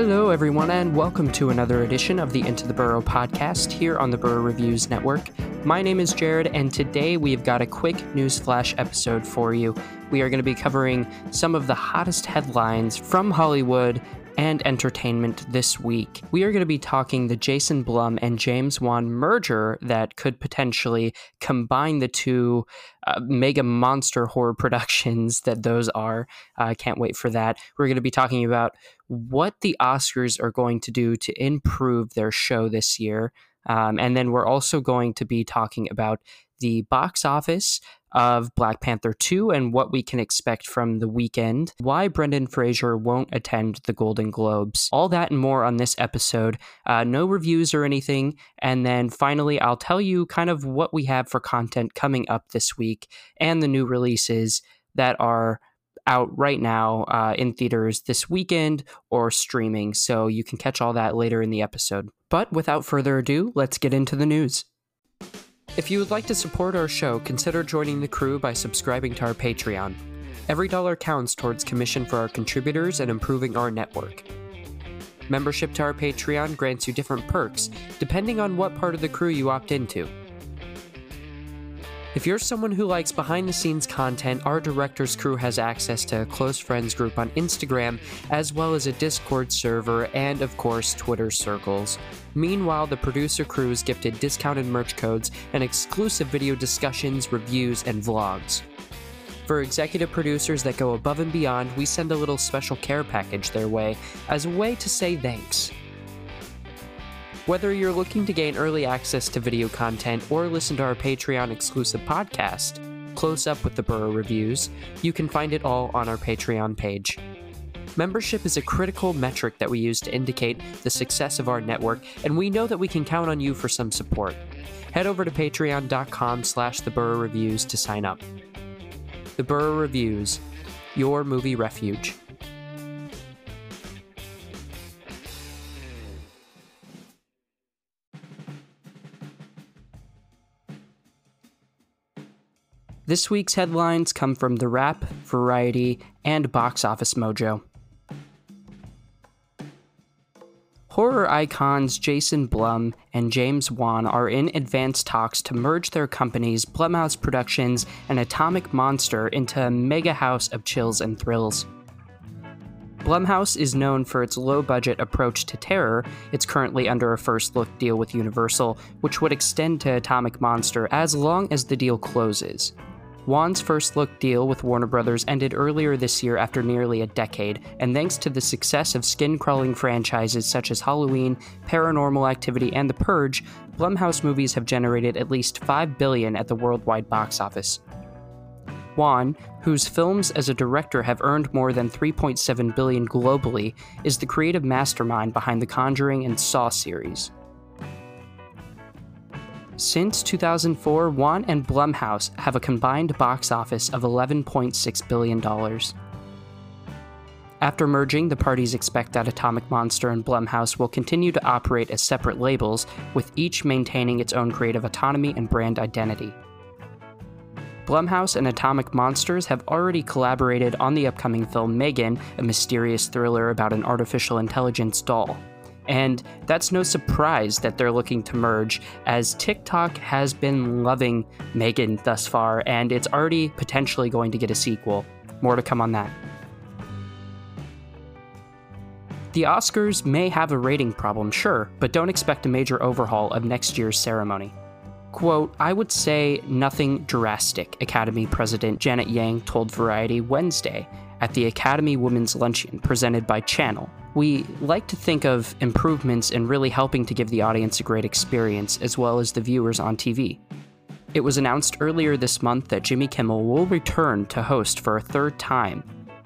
Hello, everyone, and welcome to another edition of the Into the Burrow podcast here on the Burrow Reviews Network. My name is Jared, and today we've got a quick newsflash episode for you. We are going to be covering some of the hottest headlines from Hollywood and entertainment this week. We are going to be talking the Jason Blum and James Wan merger that could potentially combine the two uh, mega monster horror productions that those are. I uh, can't wait for that. We're going to be talking about what the Oscars are going to do to improve their show this year. Um, and then we're also going to be talking about the box office of Black Panther 2 and what we can expect from the weekend, why Brendan Fraser won't attend the Golden Globes, all that and more on this episode. Uh, no reviews or anything. And then finally, I'll tell you kind of what we have for content coming up this week and the new releases that are out right now uh, in theaters this weekend or streaming. So you can catch all that later in the episode. But without further ado, let's get into the news. If you would like to support our show, consider joining the crew by subscribing to our Patreon. Every dollar counts towards commission for our contributors and improving our network. Membership to our Patreon grants you different perks, depending on what part of the crew you opt into. If you're someone who likes behind the scenes content, our director's crew has access to a close friends group on Instagram, as well as a Discord server and, of course, Twitter circles. Meanwhile, the producer crew is gifted discounted merch codes and exclusive video discussions, reviews, and vlogs. For executive producers that go above and beyond, we send a little special care package their way as a way to say thanks. Whether you're looking to gain early access to video content or listen to our Patreon exclusive podcast, Close Up with the Burrow Reviews, you can find it all on our Patreon page. Membership is a critical metric that we use to indicate the success of our network, and we know that we can count on you for some support. Head over to patreon.com slash the Reviews to sign up. The Burrow Reviews, your movie refuge. This week's headlines come from The Wrap, Variety, and Box Office Mojo. Horror icons Jason Blum and James Wan are in advanced talks to merge their companies Blumhouse Productions and Atomic Monster into a mega house of chills and thrills. Blumhouse is known for its low budget approach to terror. It's currently under a first look deal with Universal, which would extend to Atomic Monster as long as the deal closes. Wan's first look deal with Warner Brothers ended earlier this year after nearly a decade, and thanks to the success of skin crawling franchises such as Halloween, Paranormal Activity, and The Purge, Blumhouse movies have generated at least 5 billion at the worldwide box office. Wan, whose films as a director have earned more than 3.7 billion globally, is the creative mastermind behind the Conjuring and Saw series. Since 2004, Wan and Blumhouse have a combined box office of $11.6 billion. After merging, the parties expect that Atomic Monster and Blumhouse will continue to operate as separate labels, with each maintaining its own creative autonomy and brand identity. Blumhouse and Atomic Monsters have already collaborated on the upcoming film Megan, a mysterious thriller about an artificial intelligence doll. And that's no surprise that they're looking to merge, as TikTok has been loving Megan thus far, and it's already potentially going to get a sequel. More to come on that. The Oscars may have a rating problem, sure, but don't expect a major overhaul of next year's ceremony. Quote, I would say nothing drastic, Academy President Janet Yang told Variety Wednesday at the Academy Women's Luncheon presented by Chanel, we like to think of improvements in really helping to give the audience a great experience as well as the viewers on TV. It was announced earlier this month that Jimmy Kimmel will return to host for a third time.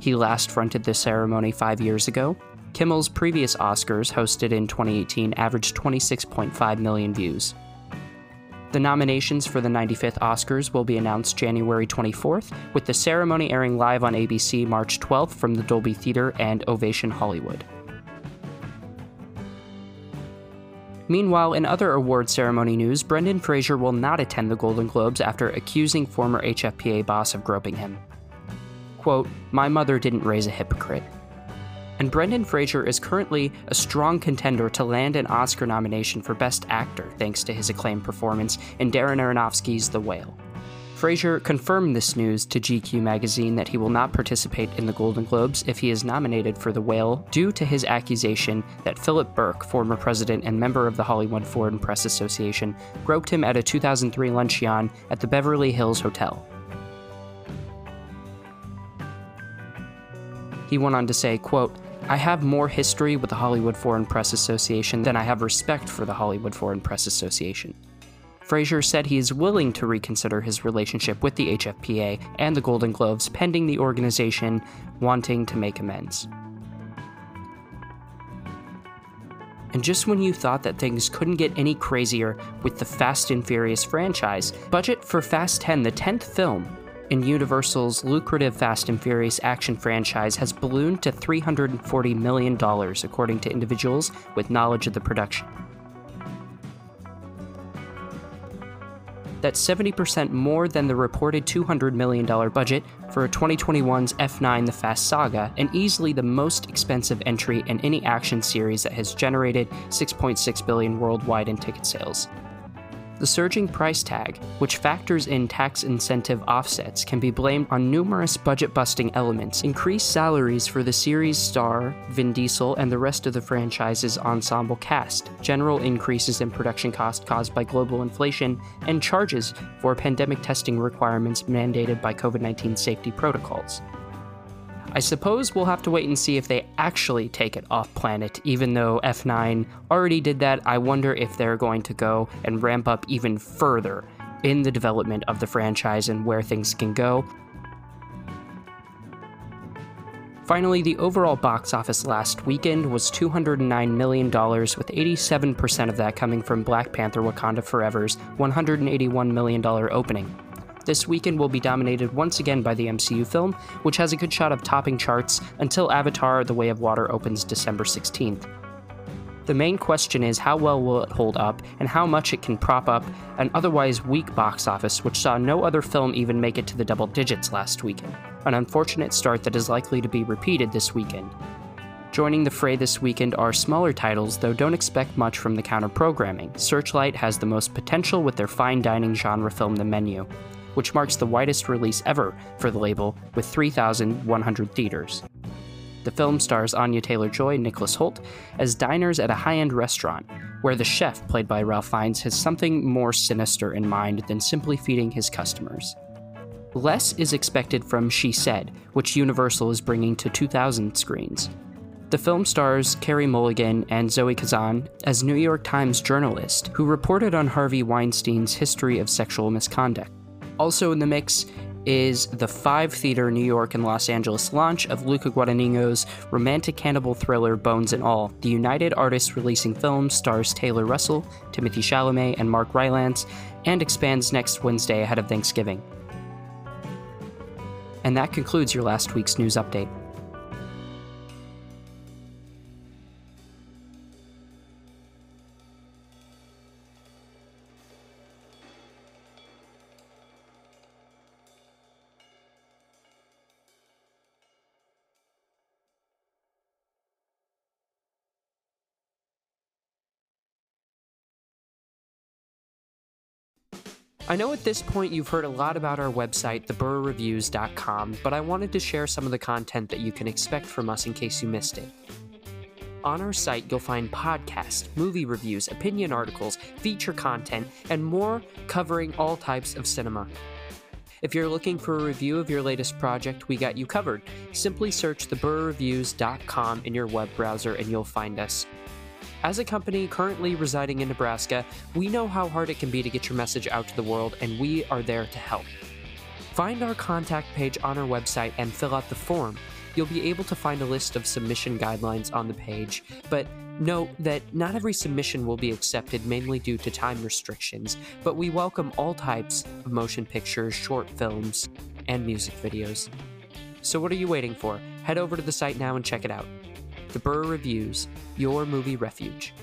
He last fronted the ceremony five years ago. Kimmel's previous Oscars, hosted in 2018, averaged 26.5 million views. The nominations for the 95th Oscars will be announced January 24th, with the ceremony airing live on ABC March 12th from the Dolby Theater and Ovation Hollywood. Meanwhile, in other award ceremony news, Brendan Fraser will not attend the Golden Globes after accusing former HFPA boss of groping him. Quote, My mother didn't raise a hypocrite. And Brendan Fraser is currently a strong contender to land an Oscar nomination for Best Actor thanks to his acclaimed performance in Darren Aronofsky's The Whale. Fraser confirmed this news to GQ magazine that he will not participate in the Golden Globes if he is nominated for The Whale due to his accusation that Philip Berk, former president and member of the Hollywood Foreign Press Association, groped him at a 2003 luncheon at the Beverly Hills Hotel. He went on to say, quote, I have more history with the Hollywood Foreign Press Association than I have respect for the Hollywood Foreign Press Association. Fraser said he is willing to reconsider his relationship with the HFPA and the Golden Globes pending the organization wanting to make amends. And just when you thought that things couldn't get any crazier with the Fast and Furious franchise, budget for Fast 10, the 10th film in Universal's lucrative Fast and Furious action franchise, has ballooned to $340 million, according to individuals with knowledge of the production. That's 70% more than the reported $200 million budget for 2021's F9 The Fast Saga, and easily the most expensive entry in any action series that has generated 6.6 billion worldwide in ticket sales. The surging price tag, which factors in tax incentive offsets, can be blamed on numerous budget busting elements. Increased salaries for the series star, Vin Diesel, and the rest of the franchise's ensemble cast, general increases in production cost caused by global inflation, and charges for pandemic testing requirements mandated by COVID 19 safety protocols. I suppose we'll have to wait and see if they actually take it off planet, even though F9 already did that. I wonder if they're going to go and ramp up even further in the development of the franchise and where things can go. Finally, the overall box office last weekend was $209 million, with 87% of that coming from Black Panther Wakanda Forever's $181 million opening. This weekend will be dominated once again by the MCU film, which has a good shot of topping charts until Avatar The Way of Water opens December 16th. The main question is how well will it hold up and how much it can prop up an otherwise weak box office, which saw no other film even make it to the double digits last weekend. An unfortunate start that is likely to be repeated this weekend. Joining the fray this weekend are smaller titles, though don't expect much from the counter programming. Searchlight has the most potential with their fine dining genre film The Menu which marks the widest release ever for the label with 3,100 theaters. The film stars Anya Taylor Joy and Nicholas Hoult as diners at a high end restaurant, where the chef, played by Ralph Fiennes, has something more sinister in mind than simply feeding his customers. Less is expected from She Said, which Universal is bringing to 2,000 screens. The film stars Carey Mulligan and Zoe Kazan as New York Times journalist who reported on Harvey Weinstein's history of sexual misconduct. Also in the mix is the five theater New York and Los Angeles launch of Luca Guadagnino's romantic cannibal thriller Bones and All. The United Artists releasing film stars Taylor Russell, Timothée Chalamet, and Mark Rylance, and expands next Wednesday ahead of Thanksgiving. And that concludes your last week's news update. I know at this point you've heard a lot about our website, theburrowreviews.com, but I wanted to share some of the content that you can expect from us in case you missed it. On our site, you'll find podcasts, movie reviews, opinion articles, feature content, and more covering all types of cinema. If you're looking for a review of your latest project, we got you covered. Simply search theburrowreviews.com in your web browser and you'll find us. As a company currently residing in Nebraska, we know how hard it can be to get your message out to the world, and we are there to help. Find our contact page on our website and fill out the form. You'll be able to find a list of submission guidelines on the page, but note that not every submission will be accepted mainly due to time restrictions, but we welcome all types of motion pictures, short films, and music videos. So what are you waiting for? Head over to the site now and check it out. The Burrow Reviews, your movie refuge.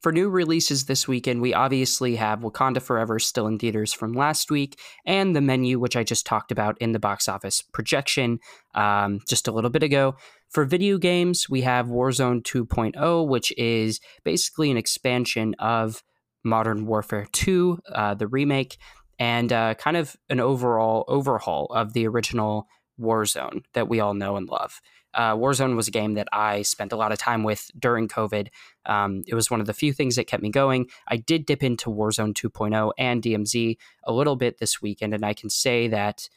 For new releases this weekend, we obviously have Wakanda Forever still in theaters from last week, and The Menu, which I just talked about in the box office projection um, just a little bit ago. For video games, we have Warzone 2.0, which is basically an expansion of Modern Warfare 2, uh, the remake, and uh, kind of an overall overhaul of the original Warzone that we all know and love. Uh, Warzone was a game that I spent a lot of time with during COVID. Um, it was one of the few things that kept me going. I did dip into Warzone 2.0 and DMZ a little bit this weekend, and I can say that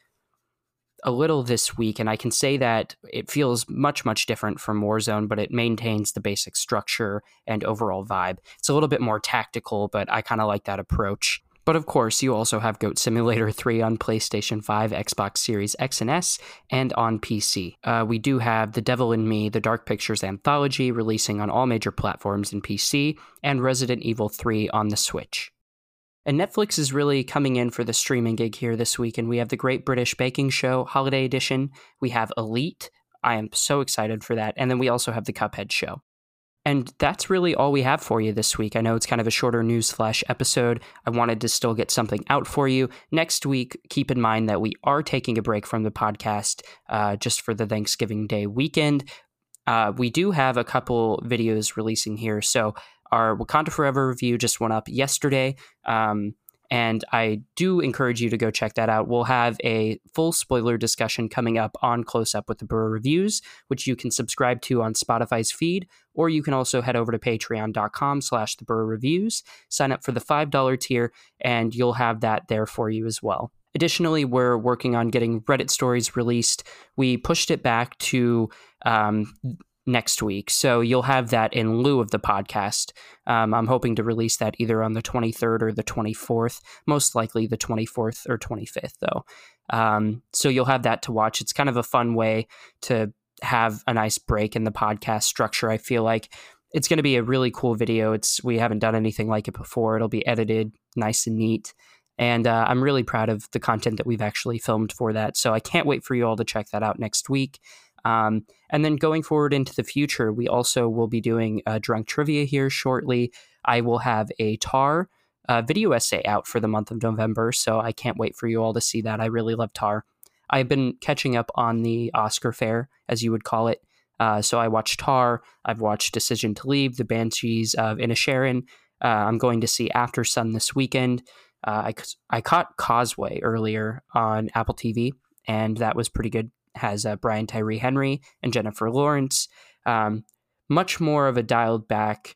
a little this week, and I can say that it feels much, much different from Warzone, but it maintains the basic structure and overall vibe. It's a little bit more tactical, but I kind of like that approach. But of course, you also have Goat Simulator 3 on PlayStation 5, Xbox Series X and S, and on PC. Uh, we do have The Devil in Me, the Dark Pictures anthology, releasing on all major platforms in PC, and Resident Evil 3 on the Switch. And Netflix is really coming in for the streaming gig here this week, and we have the Great British Baking Show Holiday Edition. We have Elite. I am so excited for that. And then we also have the Cuphead Show. And that's really all we have for you this week. I know it's kind of a shorter news flash episode. I wanted to still get something out for you. Next week, keep in mind that we are taking a break from the podcast uh, just for the Thanksgiving Day weekend. Uh, we do have a couple videos releasing here. So, our Wakanda Forever review just went up yesterday. Um, and I do encourage you to go check that out. We'll have a full spoiler discussion coming up on Close Up with the Burrow Reviews, which you can subscribe to on Spotify's feed, or you can also head over to patreon.com slash the Burrow Reviews, sign up for the $5 tier, and you'll have that there for you as well. Additionally, we're working on getting Reddit stories released. We pushed it back to um, next week. So you'll have that in lieu of the podcast. Um, I'm hoping to release that either on the 23rd or the 24th, most likely the 24th or 25th, though. Um, so you'll have that to watch. It's kind of a fun way to have a nice break in the podcast structure. I feel like it's going to be a really cool video. It's we haven't done anything like it before. It'll be edited nice and neat. And uh, I'm really proud of the content that we've actually filmed for that. So I can't wait for you all to check that out next week. Um, and then going forward into the future, we also will be doing a drunk trivia here shortly. I will have a Tar uh, video essay out for the month of November, so I can't wait for you all to see that. I really love Tar. I've been catching up on the Oscar fare, as you would call it. Uh, so I watched Tar. I've watched Decision to Leave, The Banshees of Inisherin. Uh, I'm going to see Aftersun this weekend. Uh, I, I caught Causeway earlier on Apple TV, and that was pretty good has uh, Brian Tyree Henry and Jennifer Lawrence. Um, much more of a dialed back,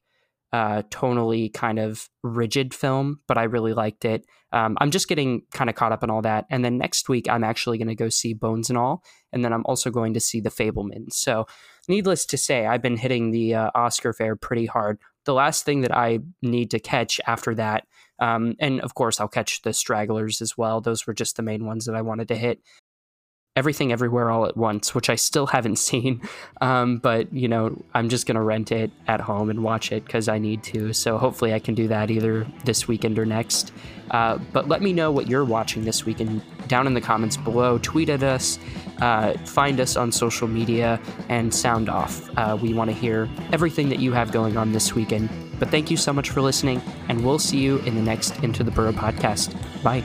uh, tonally kind of rigid film, but I really liked it. Um, I'm just getting kind of caught up in all that. And then next week, I'm actually going to go see Bones and All. And then I'm also going to see The Fabelmans. So, needless to say, I've been hitting the uh, Oscar fare pretty hard. The last thing that I need to catch after that, um, and of course, I'll catch the stragglers as well. Those were just the main ones that I wanted to hit. Everything Everywhere All at Once, which I still haven't seen. Um, but, you know, I'm just going to rent it at home and watch it because I need to. So hopefully I can do that either this weekend or next. Uh, but let me know what you're watching this weekend down in the comments below. Tweet at us, uh, find us on social media, and sound off. Uh, we want to hear everything that you have going on this weekend. But thank you so much for listening, and we'll see you in the next Into the Burrow podcast. Bye.